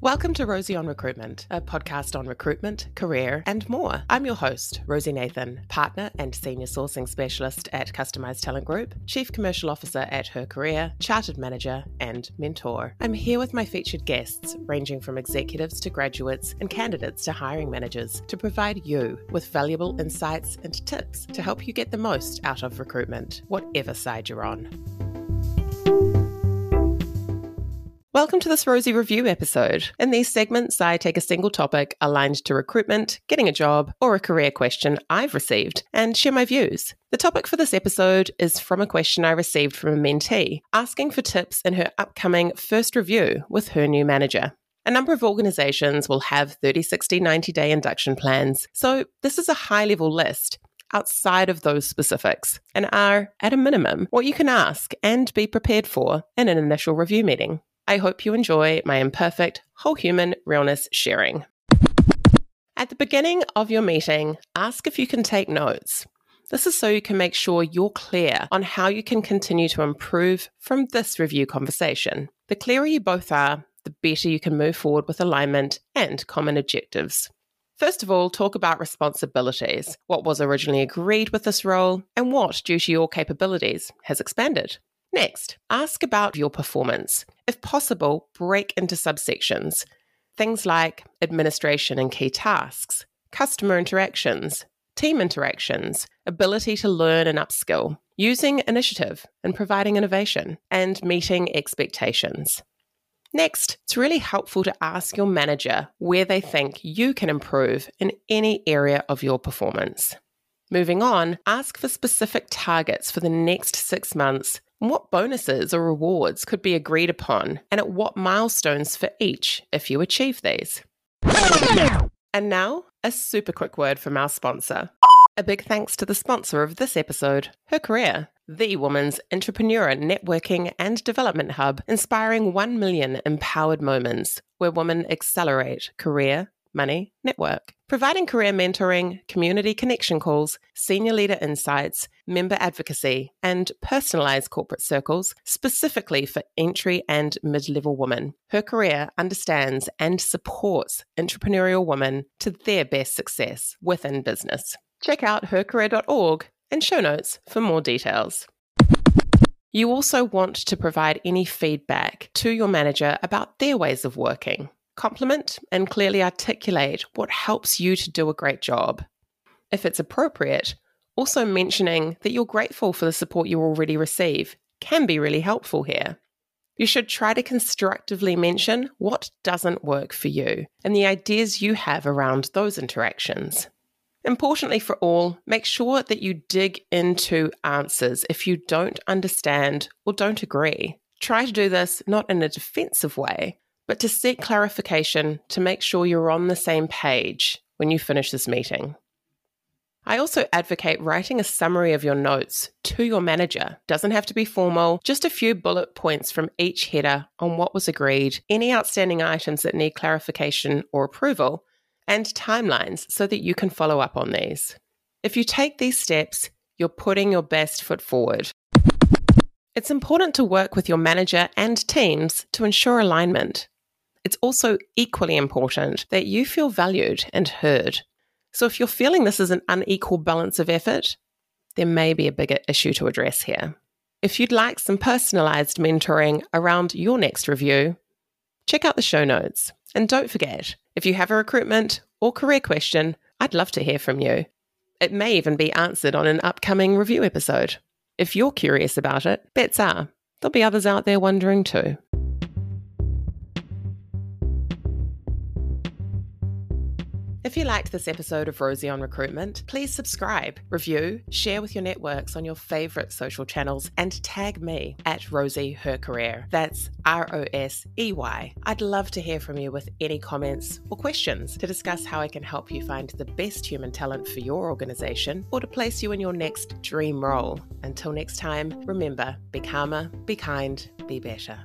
Welcome to Rosey on Recruitment, a podcast on recruitment, career, and more. I'm your host, Rosey Nathan, partner and senior sourcing specialist at Customized Talent Group, chief commercial officer at Her Career, chartered manager, and mentor. I'm here with my featured guests, ranging from executives to graduates and candidates to hiring managers, to provide you with valuable insights and tips to help you get the most out of recruitment, whatever side you're on. Welcome to this Rosey Review episode. In these segments, I take a single topic aligned to recruitment, getting a job, or a career question I've received and share my views. The topic for this episode is from a question I received from a mentee asking for tips in her upcoming first review with her new manager. A number of organizations will have 30, 60, 90 day induction plans, so this is a high level list outside of those specifics and are, at a minimum, what you can ask and be prepared for in an initial review meeting. I hope you enjoy my imperfect, whole human realness sharing. At the beginning of your meeting, ask if you can take notes. This is so you can make sure you're clear on how you can continue to improve from this review conversation. The clearer you both are, the better you can move forward with alignment and common objectives. First of all, talk about responsibilities. What was originally agreed with this role, and what, due to your capabilities, has expanded. Next, ask about your performance. If possible, break into subsections. Things like administration and key tasks, customer interactions, team interactions, ability to learn and upskill, using initiative and providing innovation, and meeting expectations. Next, it's really helpful to ask your manager where they think you can improve in any area of your performance. Moving on, ask for specific targets for the next six months what bonuses or rewards could be agreed upon, and at what milestones for each if you achieve these? And now, a super quick word from our sponsor. A big thanks to the sponsor of this episode, Her Career, the woman's entrepreneur networking and development hub, inspiring 1 million empowered moments where women accelerate career, money, network providing career mentoring, community connection calls, senior leader insights, member advocacy, and personalized corporate circles specifically for entry and mid level women. Her career understands and supports entrepreneurial women to their best success within business. Check out hercareer.org and show notes for more details. You also want to provide any feedback to your manager about their ways of working compliment and clearly articulate what helps you to do a great job. If it's appropriate, also mentioning that you're grateful for the support you already receive can be really helpful here. You should try to constructively mention what doesn't work for you and the ideas you have around those interactions. Importantly for all, make sure that you dig into answers if you don't understand or don't agree. Try to do this not in a defensive way, but to seek clarification to make sure you're on the same page when you finish this meeting. I also advocate writing a summary of your notes to your manager. Doesn't have to be formal, just a few bullet points from each header on what was agreed, any outstanding items that need clarification or approval, and timelines so that you can follow up on these. If you take these steps, you're putting your best foot forward. It's important to work with your manager and teams to ensure alignment. It's also equally important that you feel valued and heard. So if you're feeling this is an unequal balance of effort, there may be a bigger issue to address here. If you'd like some personalized mentoring around your next review, check out the show notes. And don't forget, if you have a recruitment or career question, I'd love to hear from you. It may even be answered on an upcoming review episode. If you're curious about it, bets are there'll be others out there wondering too. If you liked this episode of Rosey on Recruitment, please subscribe, review, share with your networks on your favourite social channels, and tag me at Rosey Her Career. That's R O S E Y. I'd love to hear from you with any comments or questions to discuss how I can help you find the best human talent for your organisation or to place you in your next dream role. Until next time, remember be calmer, be kind, be better.